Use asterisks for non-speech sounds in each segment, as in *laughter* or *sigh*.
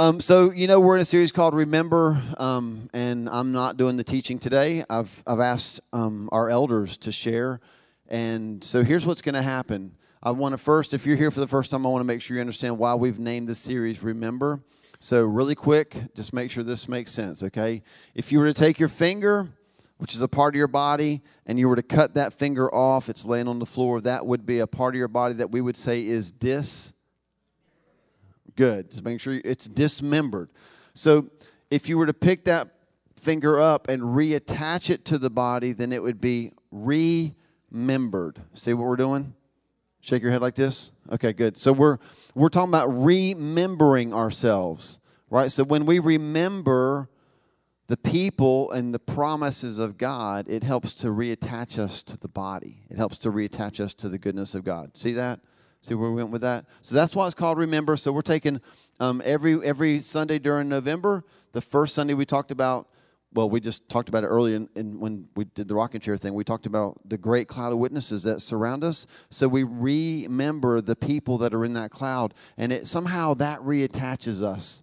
Um, so you know we're in a series called Remember, um, and I'm not doing the teaching today. I've I've asked um, our elders to share, and so here's what's going to happen. I want to first, if you're here for the first time, I want to make sure you understand why we've named this series Remember. So really quick, just make sure this makes sense. Okay, if you were to take your finger, which is a part of your body, and you were to cut that finger off, it's laying on the floor. That would be a part of your body that we would say is dis Good. Just make sure it's dismembered. So if you were to pick that finger up and reattach it to the body, then it would be remembered. See what we're doing? Shake your head like this. Okay, good. So we're we're talking about remembering ourselves, right? So when we remember the people and the promises of God, it helps to reattach us to the body. It helps to reattach us to the goodness of God. See that? See where we went with that? So that's why it's called Remember. So we're taking um, every every Sunday during November. The first Sunday we talked about, well, we just talked about it earlier in, in, when we did the rocking chair thing. We talked about the great cloud of witnesses that surround us. So we remember the people that are in that cloud, and it somehow that reattaches us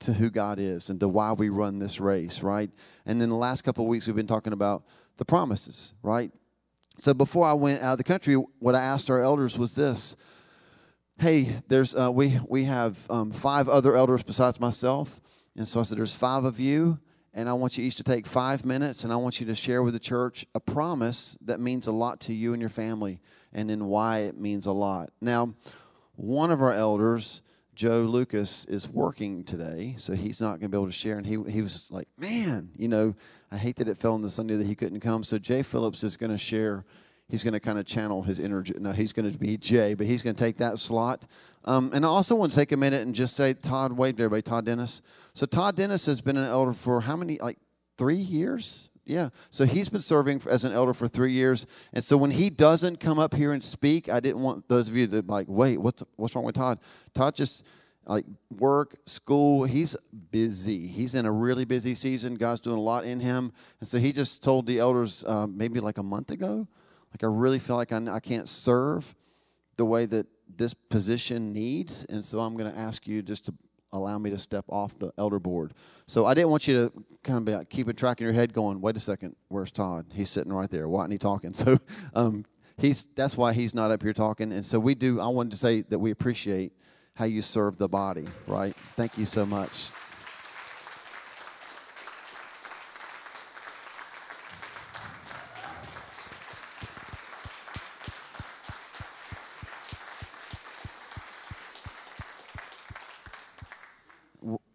to who God is and to why we run this race, right? And then the last couple of weeks we've been talking about the promises, right? So before I went out of the country, what I asked our elders was this: Hey, there's uh, we we have um, five other elders besides myself, and so I said, there's five of you, and I want you each to take five minutes, and I want you to share with the church a promise that means a lot to you and your family, and then why it means a lot. Now, one of our elders. Joe Lucas is working today, so he's not going to be able to share. And he, he was like, man, you know, I hate that it fell on the Sunday that he couldn't come. So Jay Phillips is going to share. He's going to kind of channel his energy. No, he's going to be Jay, but he's going to take that slot. Um, and I also want to take a minute and just say, Todd, wave everybody, Todd Dennis. So Todd Dennis has been an elder for how many, like three years? Yeah. So he's been serving as an elder for three years. And so when he doesn't come up here and speak, I didn't want those of you to like, wait, what's, what's wrong with Todd? Todd just like work, school. He's busy. He's in a really busy season. God's doing a lot in him. And so he just told the elders uh, maybe like a month ago, like, I really feel like I, I can't serve the way that this position needs. And so I'm going to ask you just to allow me to step off the elder board. So I didn't want you to kind of be like keeping track in your head going, wait a second, where's Todd? He's sitting right there. Why isn't he talking? *laughs* So um, he's that's why he's not up here talking. And so we do, I wanted to say that we appreciate – how you serve the body, right? Thank you so much.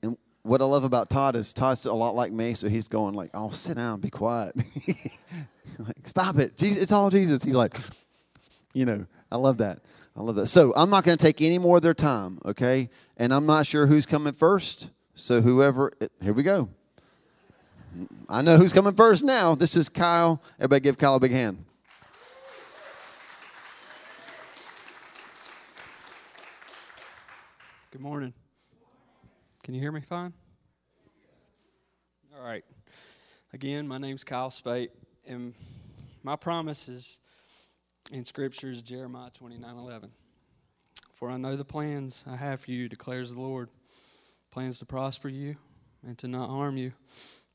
And what I love about Todd is Todd's a lot like me, so he's going like, "Oh, sit down, be quiet, *laughs* like, stop it, Jesus, it's all Jesus." He's like, you know, I love that. I love that. So I'm not going to take any more of their time, okay? And I'm not sure who's coming first. So whoever, here we go. I know who's coming first now. This is Kyle. Everybody give Kyle a big hand. Good morning. Can you hear me fine? All right. Again, my name's Kyle Spate, and my promise is in Scripture is Jeremiah 29 11. For I know the plans I have for you, declares the Lord plans to prosper you and to not harm you,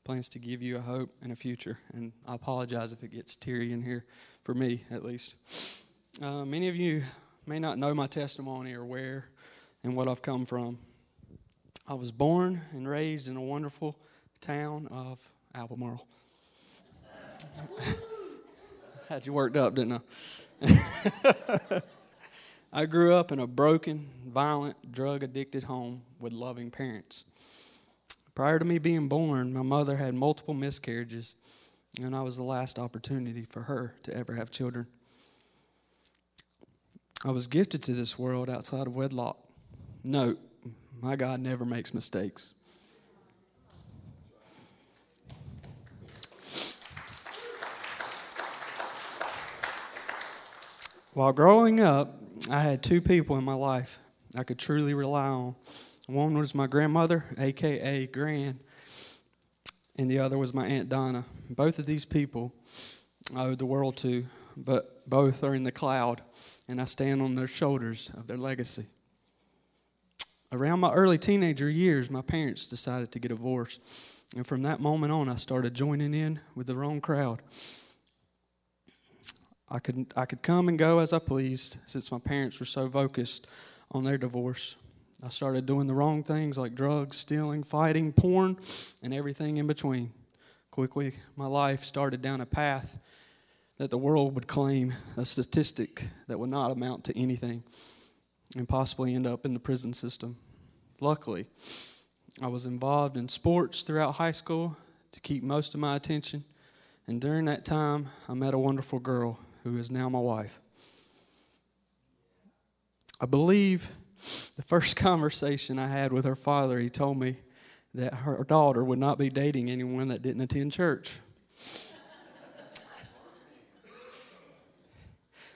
plans to give you a hope and a future. And I apologize if it gets teary in here, for me at least. Uh, many of you may not know my testimony or where and what I've come from. I was born and raised in a wonderful town of Albemarle. *laughs* Had you worked up, didn't I? *laughs* I grew up in a broken, violent, drug addicted home with loving parents. Prior to me being born, my mother had multiple miscarriages, and I was the last opportunity for her to ever have children. I was gifted to this world outside of wedlock. Note, my God never makes mistakes. While growing up, I had two people in my life I could truly rely on. One was my grandmother, aka Gran, and the other was my Aunt Donna. Both of these people I owe the world to, but both are in the cloud, and I stand on their shoulders of their legacy. Around my early teenager years, my parents decided to get divorced. And from that moment on, I started joining in with the wrong crowd. I could, I could come and go as I pleased since my parents were so focused on their divorce. I started doing the wrong things like drugs, stealing, fighting, porn, and everything in between. Quickly, my life started down a path that the world would claim a statistic that would not amount to anything and possibly end up in the prison system. Luckily, I was involved in sports throughout high school to keep most of my attention, and during that time, I met a wonderful girl who is now my wife. I believe the first *laughs* conversation I had with her father, he told me that her daughter would not be dating anyone that didn't attend church.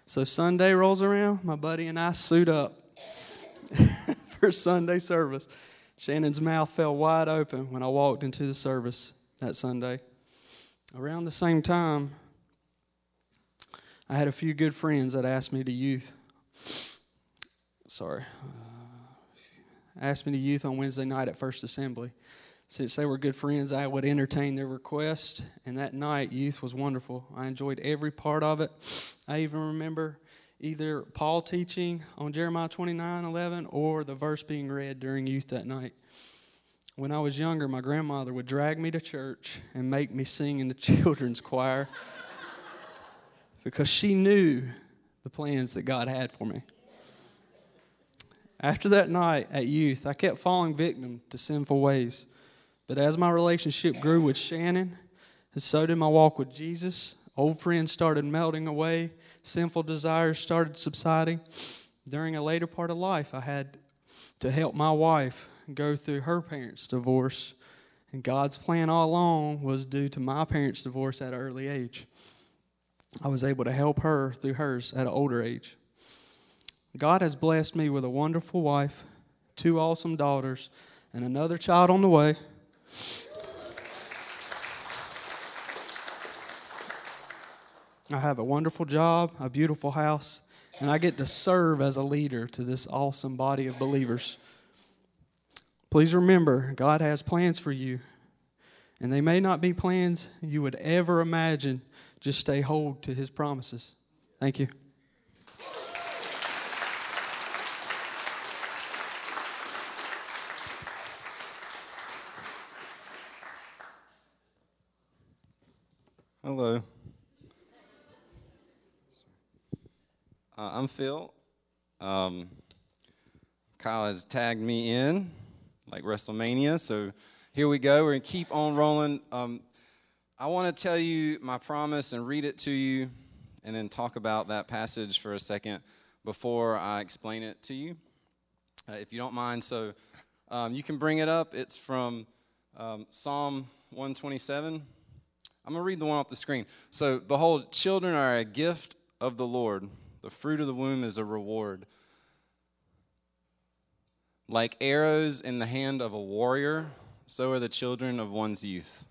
so Sunday rolls around, my buddy and I suit up *laughs* for Sunday service. Shannon's mouth fell wide open when I walked into the service that Sunday. Around the same time, I had a few good friends that asked me to youth. Sorry. Uh, asked me to youth on Wednesday night at First Assembly. Since they were good friends, I would entertain their request, and that night, youth was wonderful. I enjoyed every part of it. I even remember either Paul teaching on Jeremiah 29 11 or the verse being read during youth that night. When I was younger, my grandmother would drag me to church and make me sing in the *laughs* children's choir because she knew the plans that God had for me. After that night at youth, I kept falling victim to sinful ways. But as my relationship grew with Shannon, and so did my walk with Jesus, old friends started melting away, sinful desires started subsiding. During a later part of life, I had to help my wife go through her parents' divorce. And God's plan all along was due to my parents' divorce at an early age. I was able to help her through hers at an older age. God has blessed me with a wonderful wife, two awesome daughters, and another child on the way. I have a wonderful job, a beautiful house, and I get to serve as a leader to this awesome body of believers. Please remember, God has plans for you, and they may not be plans you would ever imagine just stay hold to his promises. Thank you. Hello. Uh, I'm Phil. Um, Kyle has tagged me in like WrestleMania, so here we go. We're going to keep on rolling. Um, I want to tell you my promise and read it to you, and then talk about that passage for a second before I explain it to you, uh, if you don't mind. So um, you can bring it up. It's from um, Psalm 127. I'm going to read the one off the screen. So, behold, children are a gift of the Lord, the fruit of the womb is a reward. Like arrows in the hand of a warrior, so are the children of one's youth.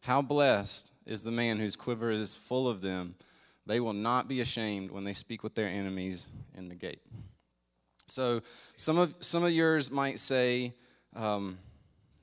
How blessed is the man whose quiver is full of them. They will not be ashamed when they speak with their enemies in the gate. So, some of, some of yours might say um,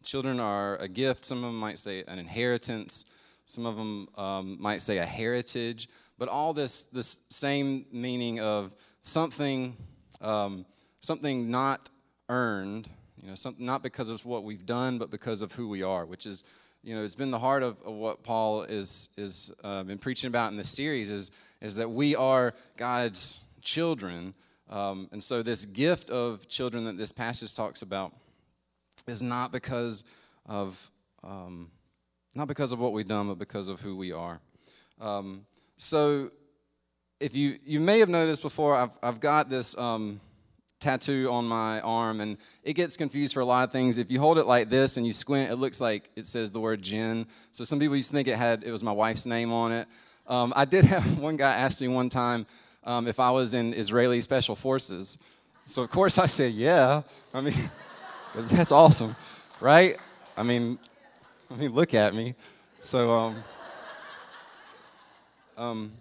children are a gift, some of them might say an inheritance, some of them um, might say a heritage, but all this, this same meaning of something, um, something not earned, you know, something not because of what we've done, but because of who we are, which is you know, it's been the heart of, of what Paul is is uh, been preaching about in this series is is that we are God's children, um, and so this gift of children that this passage talks about is not because of um, not because of what we've done, but because of who we are. Um, so, if you you may have noticed before, I've I've got this um, tattoo on my arm, and it gets confused for a lot of things. If you hold it like this and you squint, it looks like it says the word Jen. So some people used to think it had it was my wife's name on it. Um, I did *laughs* have one guy ask me one time um, if I was in Israeli Special Forces. So of course I said yeah. I mean, *laughs* that's awesome, right? I mean, I mean, look at me. So. Um, um,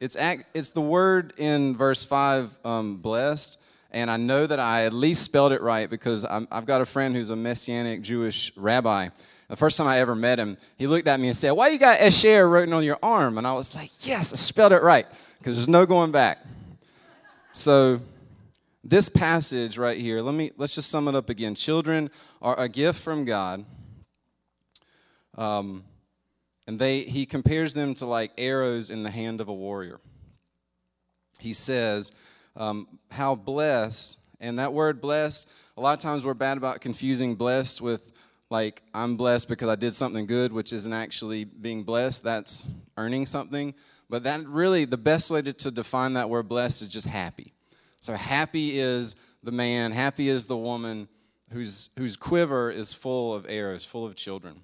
it's, act, it's the word in verse 5, um, blessed, and I know that I at least spelled it right because i have got a friend who's a Messianic Jewish rabbi. The first time I ever met him, he looked at me and said, Why you got Esher written on your arm? And I was like, Yes, I spelled it right because there's no going back. So, this passage right here, let me let's just sum it up again. Children are a gift from God. Um, and they he compares them to like arrows in the hand of a warrior. He says, um, how blessed, and that word blessed, a lot of times we're bad about confusing blessed with like I'm blessed because I did something good, which isn't actually being blessed. That's earning something. But that really, the best way to, to define that word blessed is just happy. So happy is the man, happy is the woman whose, whose quiver is full of arrows, full of children.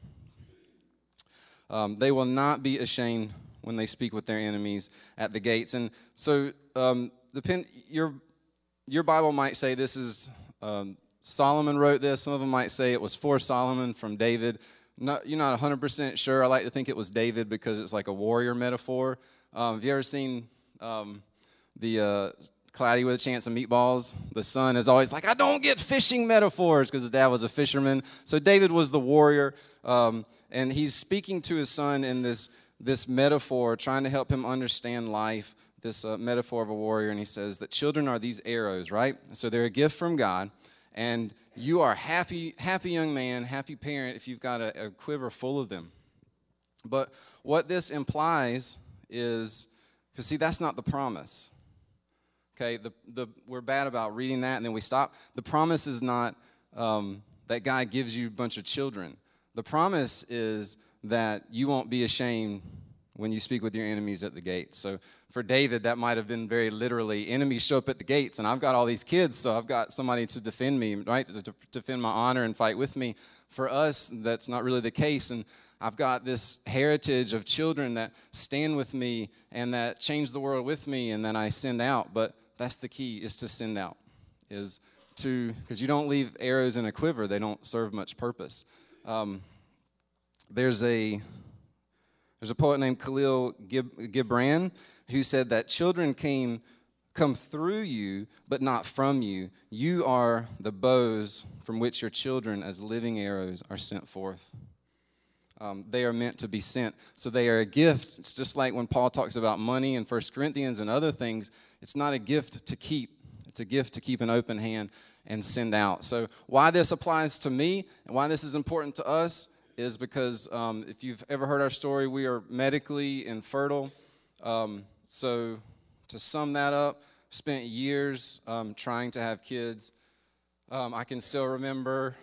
Um, they will not be ashamed when they speak with their enemies at the gates. And so um, your, your Bible might say this is um, Solomon wrote this. Some of them might say it was for Solomon from David. Not, you're not 100% sure. I like to think it was David because it's like a warrior metaphor. Um, have you ever seen um, the uh, Cloudy with a Chance of Meatballs? The son is always like, I don't get fishing metaphors because his dad was a fisherman. So David was the warrior, um, and he's speaking to his son in this, this metaphor, trying to help him understand life this uh, metaphor of a warrior, and he says that children are these arrows, right? So they're a gift from God, and you are happy, happy young man, happy parent if you've got a, a quiver full of them. But what this implies is, because see, that's not the promise. Okay, the, the, we're bad about reading that and then we stop. The promise is not um, that God gives you a bunch of children. The promise is that you won't be ashamed when you speak with your enemies at the gates. So for David, that might have been very literally enemies show up at the gates, and I've got all these kids, so I've got somebody to defend me, right? To, to defend my honor and fight with me. For us, that's not really the case. And I've got this heritage of children that stand with me and that change the world with me, and then I send out. But that's the key is to send out, is to, because you don't leave arrows in a quiver, they don't serve much purpose. Um, there's a there's a poet named Khalil Gibran who said that children came come through you, but not from you. You are the bows from which your children, as living arrows, are sent forth. Um, they are meant to be sent. So they are a gift. It's just like when Paul talks about money in 1 Corinthians and other things. It's not a gift to keep, it's a gift to keep an open hand and send out. So, why this applies to me and why this is important to us is because um, if you've ever heard our story, we are medically infertile. Um, so, to sum that up, spent years um, trying to have kids. Um, I can still remember.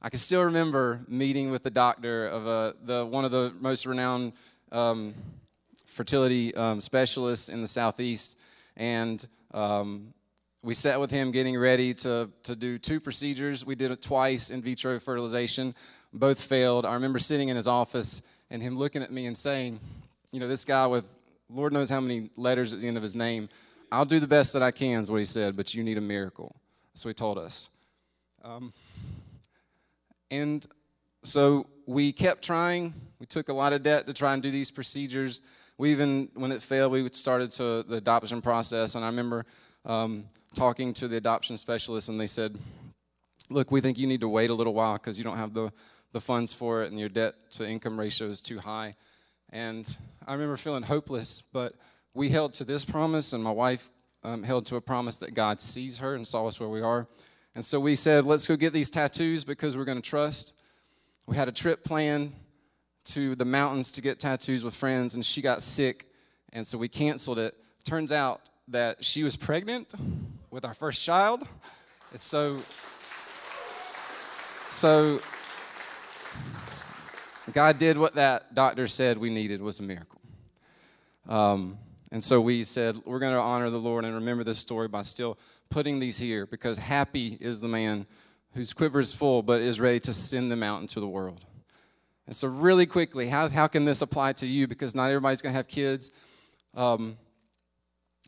I can still remember meeting with the doctor of a, the, one of the most renowned um, fertility um, specialists in the southeast, and we sat with him getting ready to, to do two procedures. We did it twice in vitro fertilization. Both failed. I remember sitting in his office and him looking at me and saying, You know, this guy with Lord knows how many letters at the end of his name, I'll do the best that I can, is what he said, but you need a miracle. So he told us. Um, and so we kept trying. We took a lot of debt to try and do these procedures. We even, when it failed, we started to the adoption process. And I remember um, talking to the adoption specialist, and they said, Look, we think you need to wait a little while because you don't have the, the funds for it, and your debt to income ratio is too high. And I remember feeling hopeless, but we held to this promise, and my wife um, held to a promise that God sees her and saw us where we are. And so we said, let's go get these tattoos because we're going to trust. We had a trip planned to the mountains to get tattoos with friends, and she got sick, and so we canceled it. Turns out that she was pregnant with our first child. It's so, so God did what that doctor said we needed was a miracle. Um, and so we said, we're going to honor the Lord and remember this story by still putting these here because happy is the man whose quiver is full but is ready to send them out into the world. And so, really quickly, how, how can this apply to you? Because not everybody's going to have kids. Um,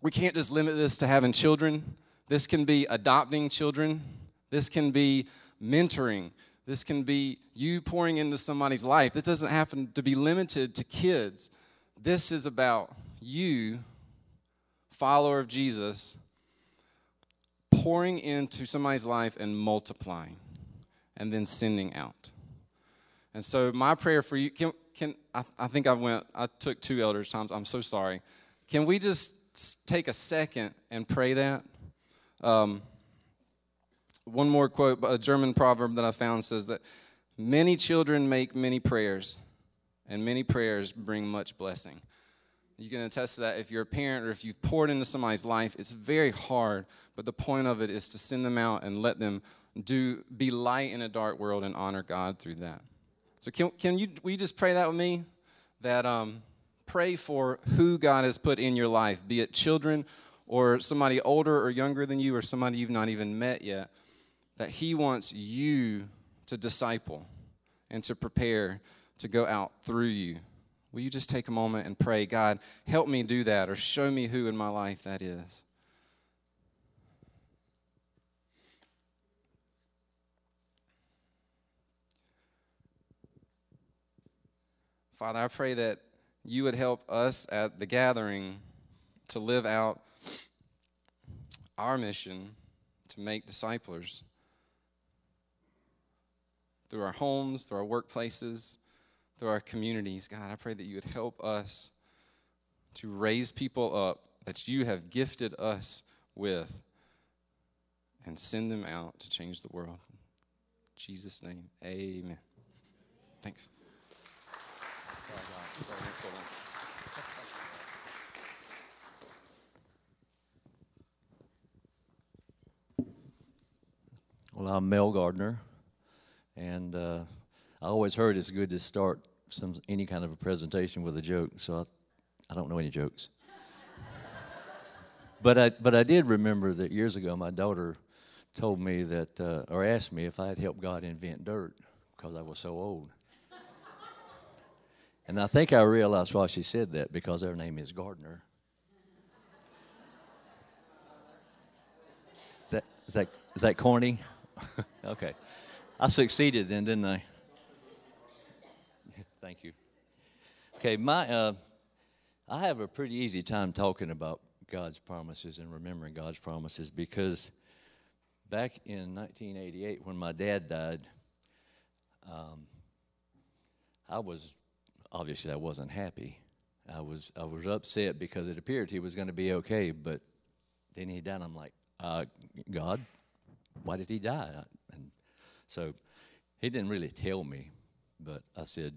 we can't just limit this to having children. This can be adopting children. This can be mentoring. This can be you pouring into somebody's life. This doesn't happen to be limited to kids. This is about you follower of Jesus pouring into somebody's life and multiplying and then sending out. And so my prayer for you can can I, I think I went I took two elders times. I'm so sorry. Can we just take a second and pray that? Um, one more quote, a German proverb that I found says that many children make many prayers, and many prayers bring much blessing. You can attest to that if you're a parent or if you've poured into somebody's life. It's very hard, but the point of it is to send them out and let them do be light in a dark world and honor God through that. So can can you we just pray that with me? That um, pray for who God has put in your life, be it children or somebody older or younger than you or somebody you've not even met yet. That He wants you to disciple and to prepare to go out through you. Will you just take a moment and pray, God, help me do that, or show me who in my life that is? Father, I pray that you would help us at the gathering to live out our mission to make disciples through our homes, through our workplaces, through our communities. God, I pray that you would help us to raise people up that you have gifted us with and send them out to change the world. In Jesus' name, amen. Thanks. Well, I'm Mel Gardner, and uh, I always heard it's good to start some any kind of a presentation with a joke. So I, I don't know any jokes, *laughs* but I but I did remember that years ago my daughter told me that uh, or asked me if I had helped God invent dirt because I was so old. And I think I realized why she said that because her name is Gardner. Is that is that is that corny? *laughs* okay. I succeeded then, didn't I? *laughs* Thank you. Okay, my uh, I have a pretty easy time talking about God's promises and remembering God's promises because back in 1988 when my dad died, um, I was obviously I wasn't happy. I was I was upset because it appeared he was going to be okay, but then he died. I'm like, uh, God, why did he die? And so he didn't really tell me, but I said,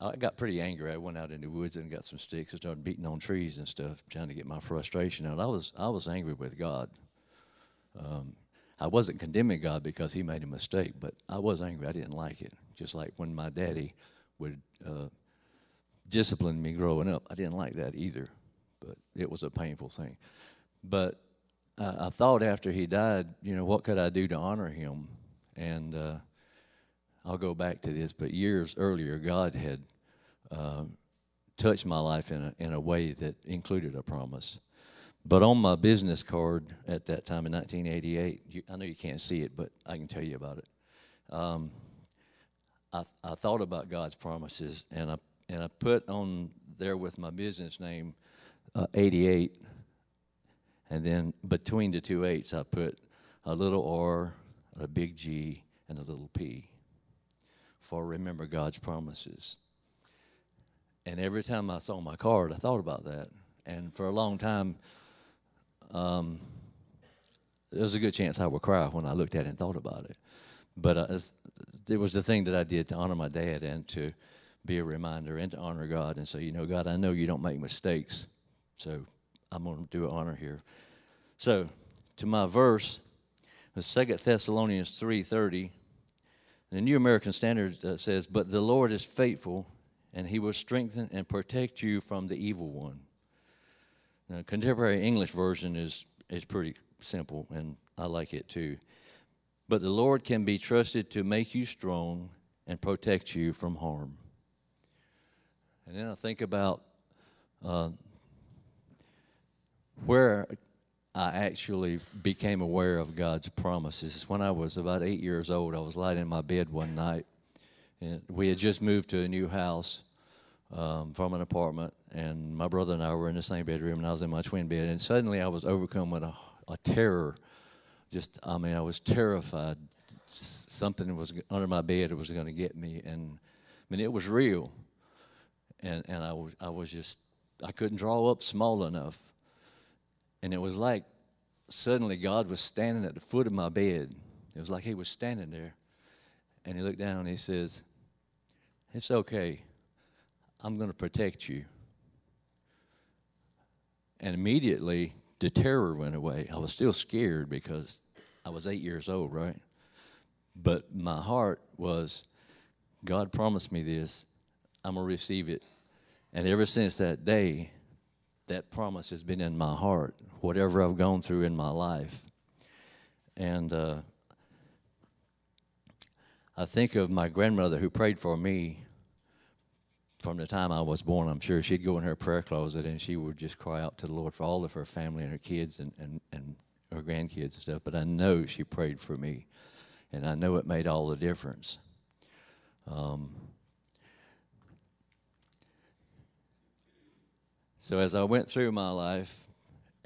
I got pretty angry. I went out in the woods and got some sticks and started beating on trees and stuff, trying to get my frustration out. I was I was angry with God. Um, I wasn't condemning God because He made a mistake, but I was angry. I didn't like it. Just like when my daddy would uh, discipline me growing up, I didn't like that either. But it was a painful thing. But I, I thought after he died, you know, what could I do to honor him? And uh, I'll go back to this, but years earlier, God had uh, touched my life in a, in a way that included a promise. But on my business card at that time in 1988, you, I know you can't see it, but I can tell you about it. Um, I, I thought about God's promises, and I and I put on there with my business name uh, 88 and then between the two eights, I put a little R, a big G, and a little P for remember God's promises. And every time I saw my card, I thought about that. And for a long time, um, there was a good chance I would cry when I looked at it and thought about it. But uh, it was the thing that I did to honor my dad and to be a reminder and to honor God and say, you know, God, I know you don't make mistakes. So I'm going to do honor here. So, to my verse, Second Thessalonians 3.30, the New American Standard uh, says, But the Lord is faithful, and he will strengthen and protect you from the evil one. Now, contemporary English version is, is pretty simple, and I like it too. But the Lord can be trusted to make you strong and protect you from harm. And then I think about uh, where I actually became aware of God's promises. When I was about eight years old, I was lying in my bed one night, and we had just moved to a new house um, from an apartment, and my brother and I were in the same bedroom, and I was in my twin bed, and suddenly I was overcome with a, a terror. Just, I mean, I was terrified. Something was under my bed It was going to get me, and I mean, it was real. And and I was I was just I couldn't draw up small enough, and it was like suddenly God was standing at the foot of my bed. It was like He was standing there, and He looked down and He says, "It's okay." I'm going to protect you. And immediately the terror went away. I was still scared because I was eight years old, right? But my heart was, God promised me this. I'm going to receive it. And ever since that day, that promise has been in my heart, whatever I've gone through in my life. And uh, I think of my grandmother who prayed for me from the time I was born, I'm sure she'd go in her prayer closet and she would just cry out to the Lord for all of her family and her kids and, and, and her grandkids and stuff. But I know she prayed for me, and I know it made all the difference. Um, so as I went through my life,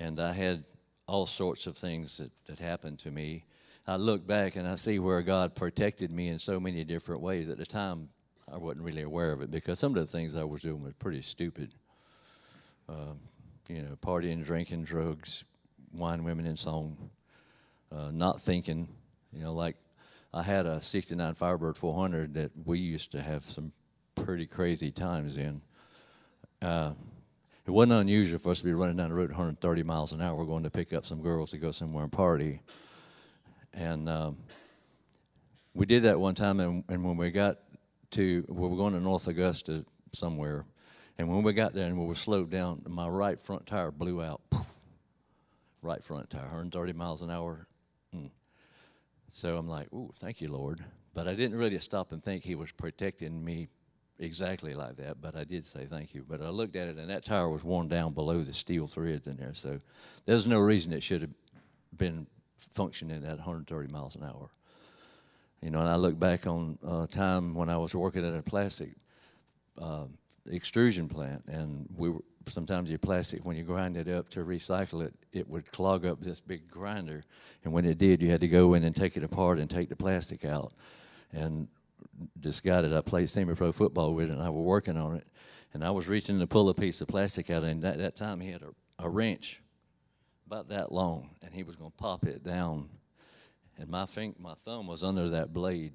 and I had all sorts of things that, that happened to me, I look back and I see where God protected me in so many different ways. At the time, I wasn't really aware of it because some of the things I was doing were pretty stupid. Uh, you know, partying, drinking, drugs, wine, women, and song. Uh, not thinking, you know, like I had a 69 Firebird 400 that we used to have some pretty crazy times in. Uh, it wasn't unusual for us to be running down the road 130 miles an hour. We're going to pick up some girls to go somewhere and party. And um, we did that one time, and, and when we got to we were going to North Augusta somewhere, and when we got there and we were slowed down, my right front tire blew out. Poof. Right front tire, 130 miles an hour. Mm. So I'm like, "Ooh, thank you, Lord." But I didn't really stop and think He was protecting me exactly like that. But I did say thank you. But I looked at it, and that tire was worn down below the steel threads in there. So there's no reason it should have been functioning at 130 miles an hour. You know, and I look back on a time when I was working at a plastic uh, extrusion plant, and we were, sometimes your plastic, when you grind it up to recycle it, it would clog up this big grinder, and when it did, you had to go in and take it apart and take the plastic out. And this guy that I played semi-pro football with, and I were working on it, and I was reaching to pull a piece of plastic out, and at that time he had a, a wrench about that long, and he was going to pop it down and my fing- my thumb was under that blade.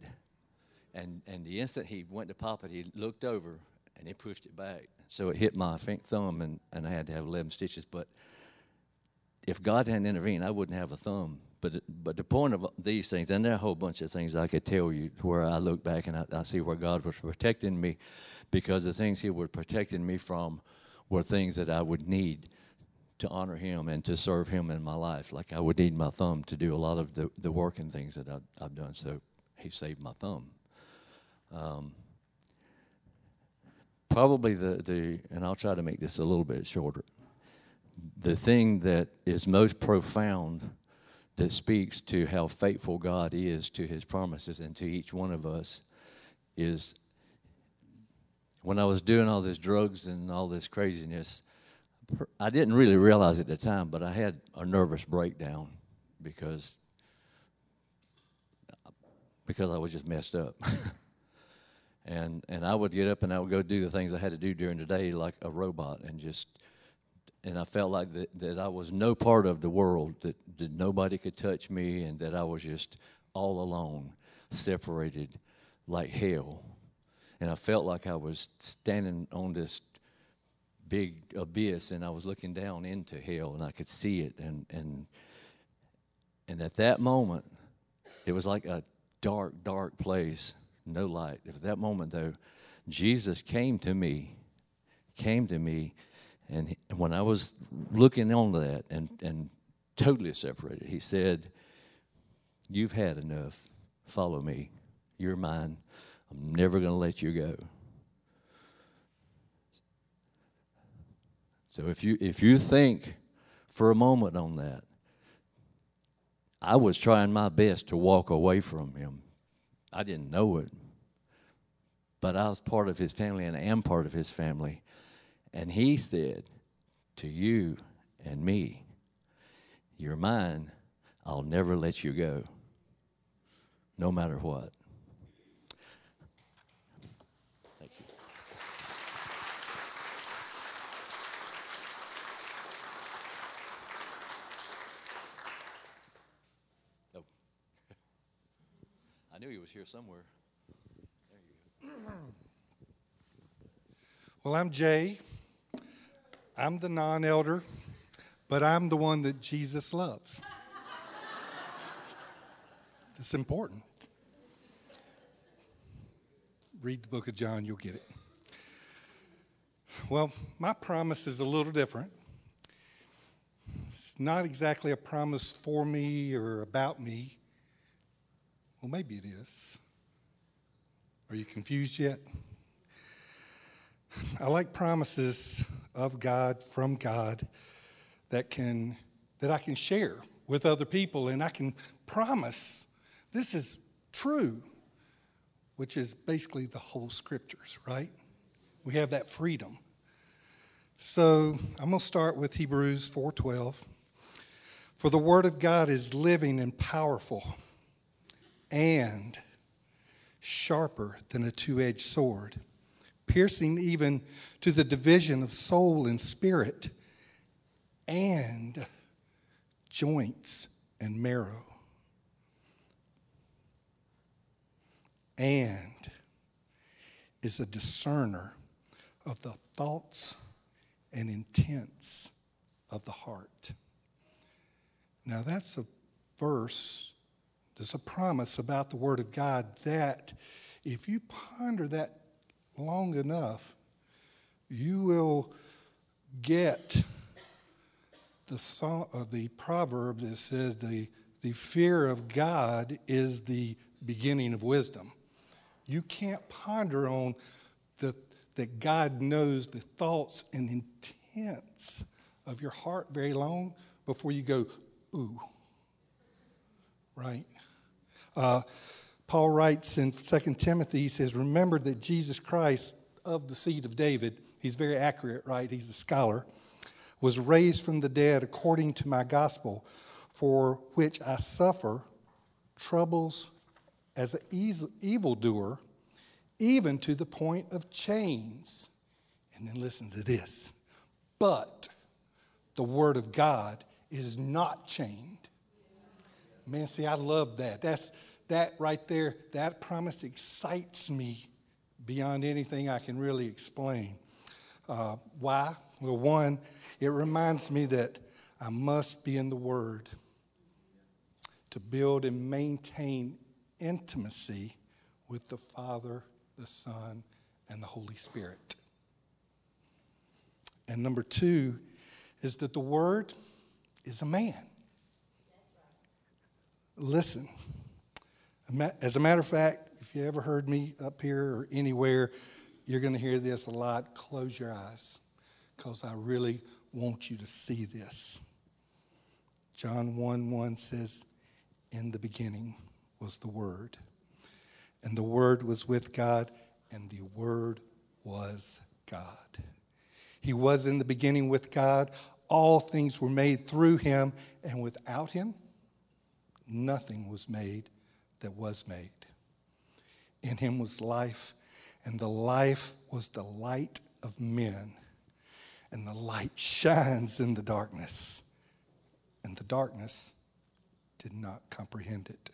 And and the instant he went to pop it, he looked over and he pushed it back. So it hit my fing- thumb, and, and I had to have 11 stitches. But if God hadn't intervened, I wouldn't have a thumb. But but the point of these things, and there are a whole bunch of things I could tell you where I look back and I, I see where God was protecting me, because the things He was protecting me from were things that I would need to honor him and to serve him in my life. Like I would need my thumb to do a lot of the, the work and things that I've, I've done. So he saved my thumb. Um, probably the, the, and I'll try to make this a little bit shorter. The thing that is most profound that speaks to how faithful God is to his promises and to each one of us is when I was doing all this drugs and all this craziness, I didn't really realize at the time, but I had a nervous breakdown because because I was just messed up. *laughs* and and I would get up and I would go do the things I had to do during the day like a robot and just and I felt like that, that I was no part of the world, that, that nobody could touch me and that I was just all alone, separated like hell. And I felt like I was standing on this big abyss and I was looking down into hell and I could see it and and and at that moment it was like a dark dark place no light at that moment though Jesus came to me came to me and when I was looking on that and and totally separated he said you've had enough follow me you're mine I'm never going to let you go So if you if you think for a moment on that, I was trying my best to walk away from him. I didn't know it. But I was part of his family and I am part of his family. And he said to you and me, You're mine. I'll never let you go, no matter what. Thank you. Oh. I knew he was here somewhere. Well, I'm Jay. I'm the non elder, but I'm the one that Jesus loves. It's important. Read the book of John, you'll get it. Well, my promise is a little different. It's not exactly a promise for me or about me. Well, maybe it is. Are you confused yet? I like promises of God from God that can that I can share with other people and I can promise this is true, which is basically the whole scriptures, right? We have that freedom. So, I'm going to start with Hebrews 4:12. For the word of God is living and powerful and sharper than a two-edged sword piercing even to the division of soul and spirit, and joints and marrow. And is a discerner of the thoughts and intents of the heart. Now, that's a verse, there's a promise about the Word of God that if you ponder that long enough, you will get the, song, uh, the proverb that says the, the fear of God is the beginning of wisdom. You can't ponder on the, that God knows the thoughts and intents of your heart very long before you go, ooh. Right? Uh, Paul writes in 2 Timothy, he says, Remember that Jesus Christ of the seed of David, he's very accurate, right? He's a scholar, was raised from the dead according to my gospel, for which I suffer troubles as an evildoer, even to the point of chains. And then listen to this. But the word of God is not chained. Man, see, I love that. That's that right there, that promise excites me beyond anything I can really explain. Uh, why? Well, one, it reminds me that I must be in the Word to build and maintain intimacy with the Father, the Son, and the Holy Spirit. And number two is that the Word is a man. Listen. As a matter of fact, if you ever heard me up here or anywhere, you're going to hear this a lot. Close your eyes because I really want you to see this. John 1 1 says, In the beginning was the Word, and the Word was with God, and the Word was God. He was in the beginning with God. All things were made through him, and without him, nothing was made that was made. In him was life, and the life was the light of men. And the light shines in the darkness, and the darkness did not comprehend it.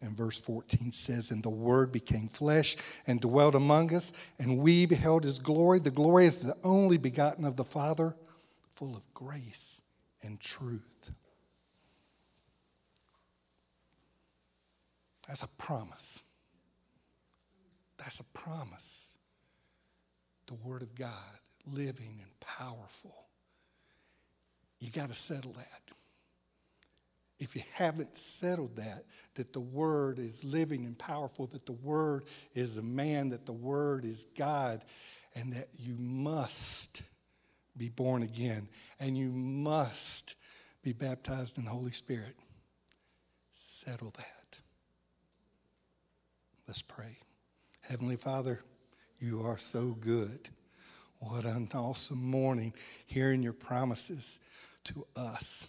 And verse 14 says, And the Word became flesh and dwelt among us, and we beheld his glory. The glory is the only begotten of the Father, full of grace and truth. That's a promise. That's a promise. The Word of God, living and powerful. You got to settle that. If you haven't settled that, that the Word is living and powerful, that the Word is a man, that the Word is God, and that you must be born again and you must be baptized in the Holy Spirit, settle that. Let's pray. Heavenly Father, you are so good. What an awesome morning hearing your promises to us,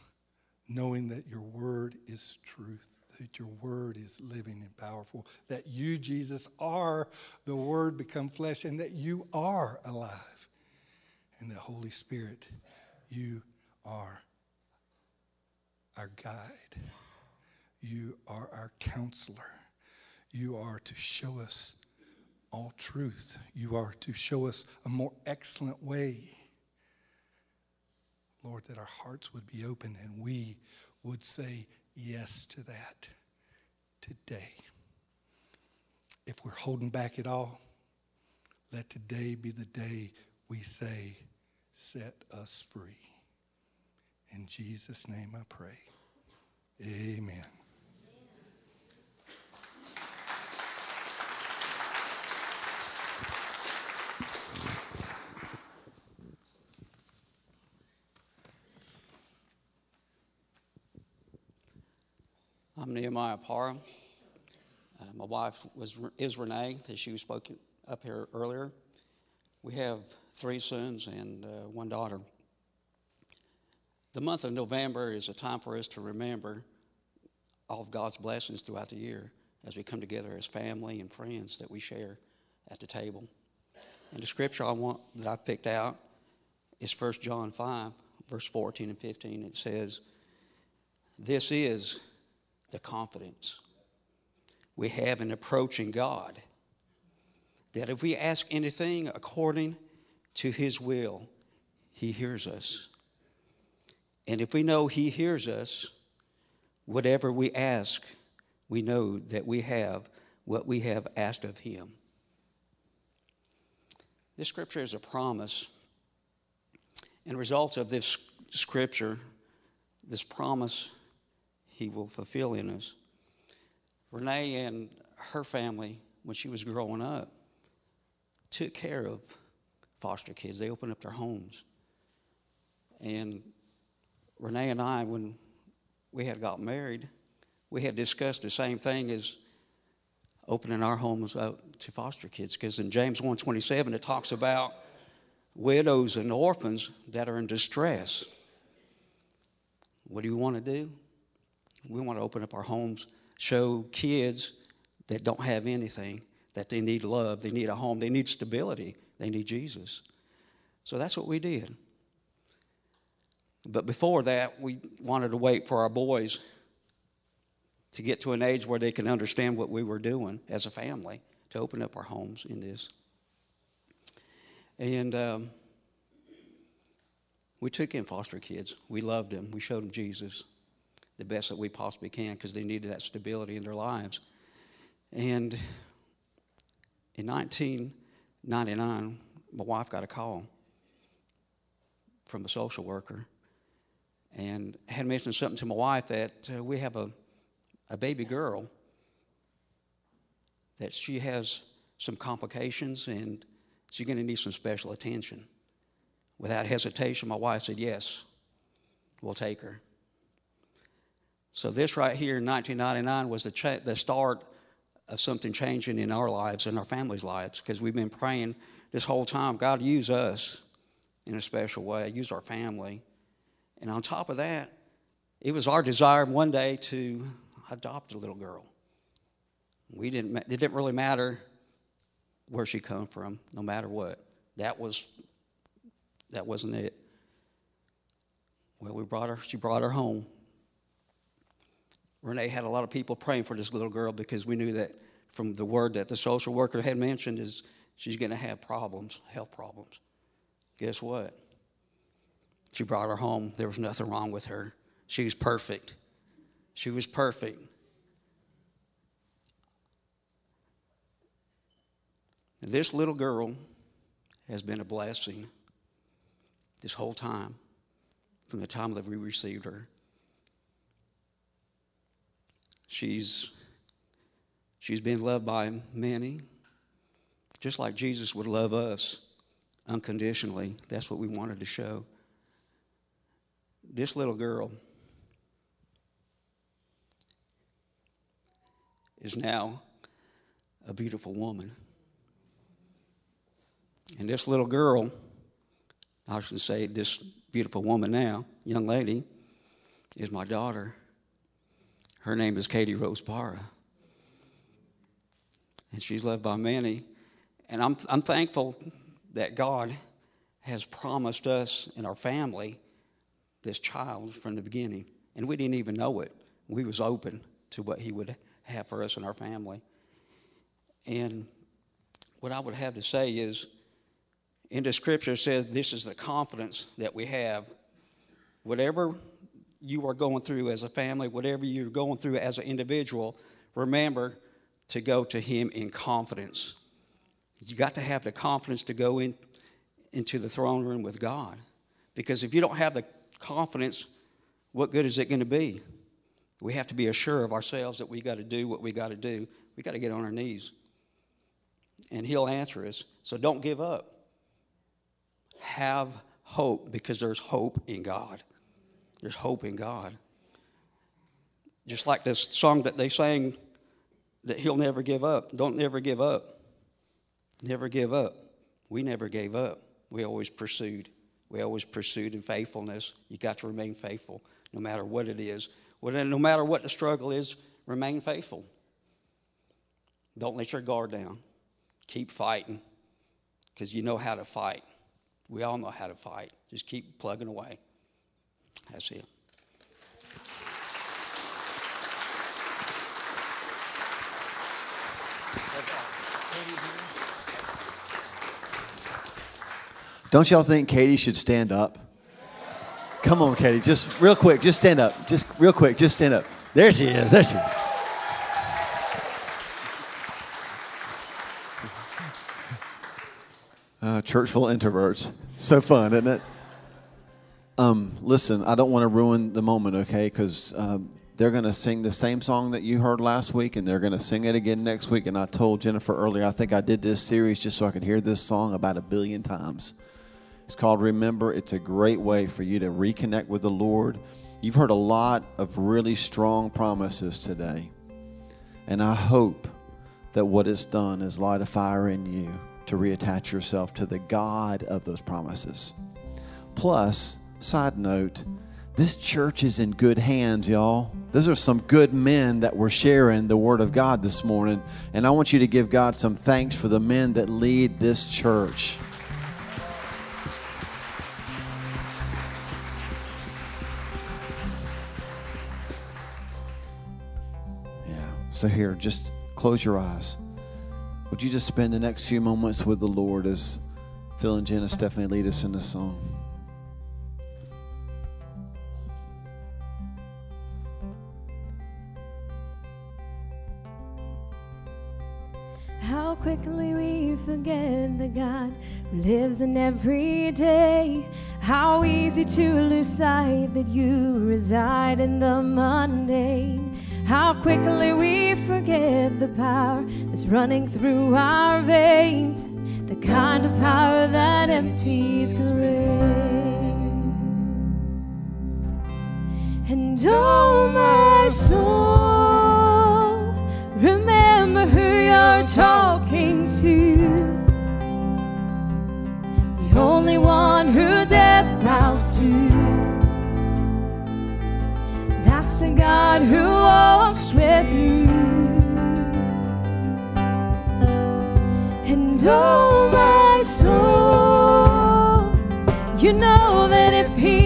knowing that your word is truth, that your word is living and powerful, that you, Jesus, are the word become flesh, and that you are alive. And the Holy Spirit, you are our guide. You are our counselor. You are to show us all truth. You are to show us a more excellent way. Lord, that our hearts would be open and we would say yes to that today. If we're holding back at all, let today be the day we say, Set us free. In Jesus' name I pray. Amen. I'm Nehemiah Parra. Uh, my wife was is Renee, as she was spoken up here earlier. We have three sons and uh, one daughter. The month of November is a time for us to remember all of God's blessings throughout the year as we come together as family and friends that we share at the table. And the scripture I want that I picked out is 1 John 5, verse 14 and 15. It says, This is the confidence we have in approaching God that if we ask anything according to His will, He hears us. And if we know He hears us, whatever we ask, we know that we have what we have asked of Him. This scripture is a promise. And result of this scripture, this promise, He will fulfill in us. Renee and her family, when she was growing up, took care of foster kids. They opened up their homes. And Renee and I, when we had got married, we had discussed the same thing as opening our homes up to foster kids. Because in James 1.27, it talks about widows and orphans that are in distress. What do you want to do? We want to open up our homes, show kids that don't have anything that they need love, they need a home, they need stability, they need Jesus. So that's what we did. But before that, we wanted to wait for our boys to get to an age where they can understand what we were doing as a family to open up our homes in this. And um, we took in foster kids. We loved them. We showed them Jesus the best that we possibly can because they needed that stability in their lives. And in 1999, my wife got a call from a social worker and had mentioned something to my wife that uh, we have a, a baby girl that she has some complications and she's going to need some special attention. Without hesitation, my wife said, Yes, we'll take her. So, this right here in 1999 was the, cha- the start of something changing in our lives and our families' lives because we've been praying this whole time God, use us in a special way, use our family. And on top of that, it was our desire one day to adopt a little girl. We didn't, it didn't really matter where she come from, no matter what. That was, that wasn't it. Well, we brought her, she brought her home. Renee had a lot of people praying for this little girl because we knew that from the word that the social worker had mentioned is she's going to have problems, health problems. Guess what? She brought her home. There was nothing wrong with her. She was perfect. She was perfect. This little girl has been a blessing this whole time from the time that we received her. She's, she's been loved by many, just like Jesus would love us unconditionally. That's what we wanted to show. This little girl is now a beautiful woman. And this little girl I should say this beautiful woman now, young lady, is my daughter. Her name is Katie Rose Parra. And she's loved by many. And I'm, I'm thankful that God has promised us and our family this child from the beginning. And we didn't even know it. We was open to what he would have for us and our family. And what I would have to say is, in the scripture says this is the confidence that we have. Whatever you are going through as a family, whatever you're going through as an individual, remember to go to Him in confidence. You got to have the confidence to go in, into the throne room with God. Because if you don't have the confidence, what good is it going to be? We have to be assured of ourselves that we got to do what we got to do. We got to get on our knees. And He'll answer us. So don't give up. Have hope because there's hope in God. There's hope in God. Just like this song that they sang that He'll never give up. Don't never give up. Never give up. We never gave up. We always pursued. We always pursued in faithfulness. You got to remain faithful no matter what it is. No matter what the struggle is, remain faithful. Don't let your guard down. Keep fighting because you know how to fight. We all know how to fight. Just keep plugging away. That's it. Don't y'all think Katie should stand up? Come on, Katie, just real quick, just stand up. Just real quick, just stand up. There she is. There she is. Uh, church full introverts. So fun, isn't it? Um, listen, I don't want to ruin the moment, okay? Because um, they're going to sing the same song that you heard last week, and they're going to sing it again next week. And I told Jennifer earlier, I think I did this series just so I could hear this song about a billion times. It's called Remember. It's a great way for you to reconnect with the Lord. You've heard a lot of really strong promises today. And I hope that what it's done is light a fire in you to reattach yourself to the God of those promises. Plus, side note, this church is in good hands, y'all. Those are some good men that were sharing the Word of God this morning. And I want you to give God some thanks for the men that lead this church. Yeah. So, here, just close your eyes. Would you just spend the next few moments with the Lord as Phil and Jen and Stephanie lead us in this song? How quickly we forget the God who lives in every day. How easy to lose sight that you reside in the mundane. How quickly we forget the power that's running through our veins. The kind of power that empties grace. And oh, my soul, remember who you're talking to. The only one who death bows to. That's the God who walks with you. And oh, my soul, you know that if He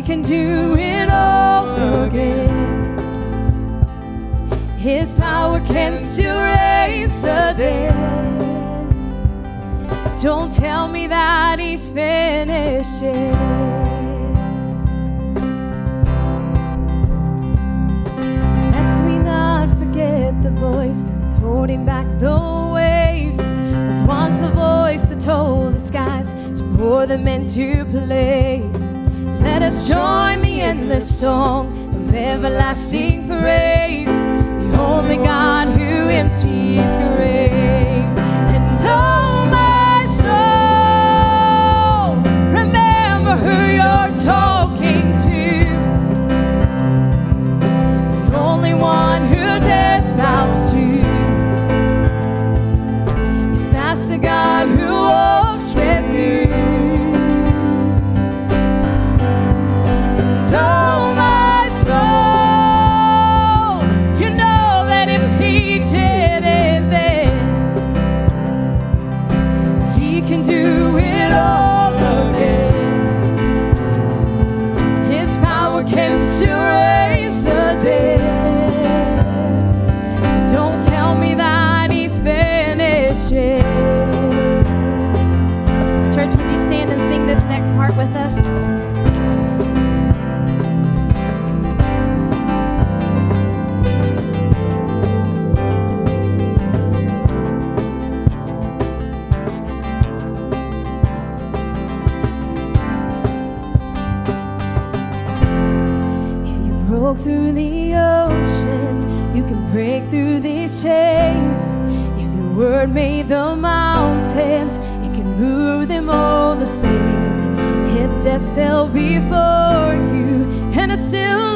He can do it all again. His power can still raise the dead. Don't tell me that he's finished forget the voice that's holding back the waves. Was once a voice that told the skies to pour them into place. Let us join the endless song of everlasting praise. The only God who empties graves. And oh,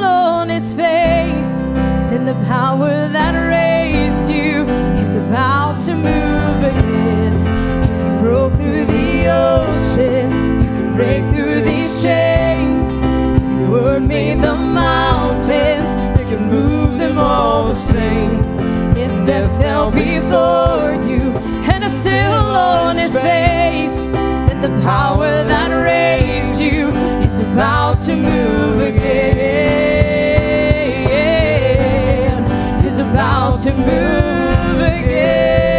on his face, then the power that raised you is about to move again. If you broke through the oceans, you can break through these chains. If your word made the mountains, you can move them all the same. If death fell before you and is still on its face, then the power that raised you is about to move again. To move again.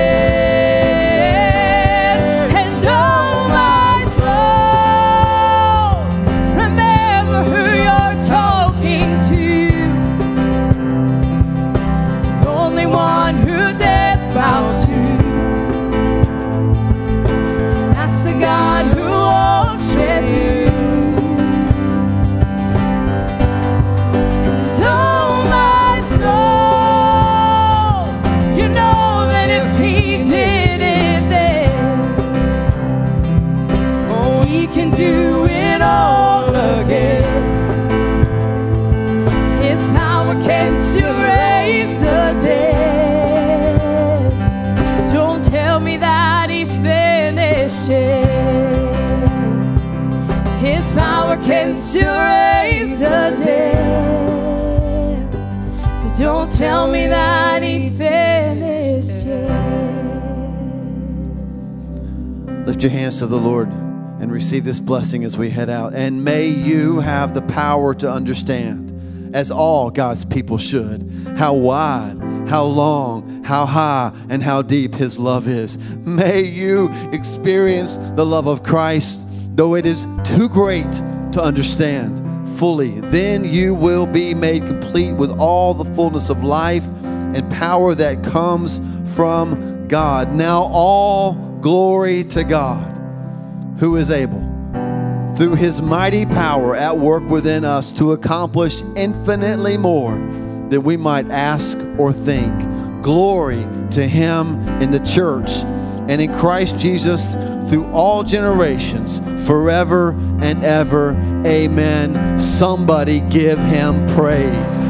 His power can still raise the dead. So don't tell me that he's finished yet. Lift your hands to the Lord and receive this blessing as we head out. And may you have the power to understand, as all God's people should, how wide, how long, how high, and how deep His love is. May you experience the love of Christ, though it is too great to understand fully. Then you will be made complete with all the fullness of life and power that comes from God. Now, all glory to God who is able, through his mighty power at work within us, to accomplish infinitely more than we might ask or think. Glory to him in the church and in Christ Jesus through all generations, forever and ever. Amen. Somebody give him praise.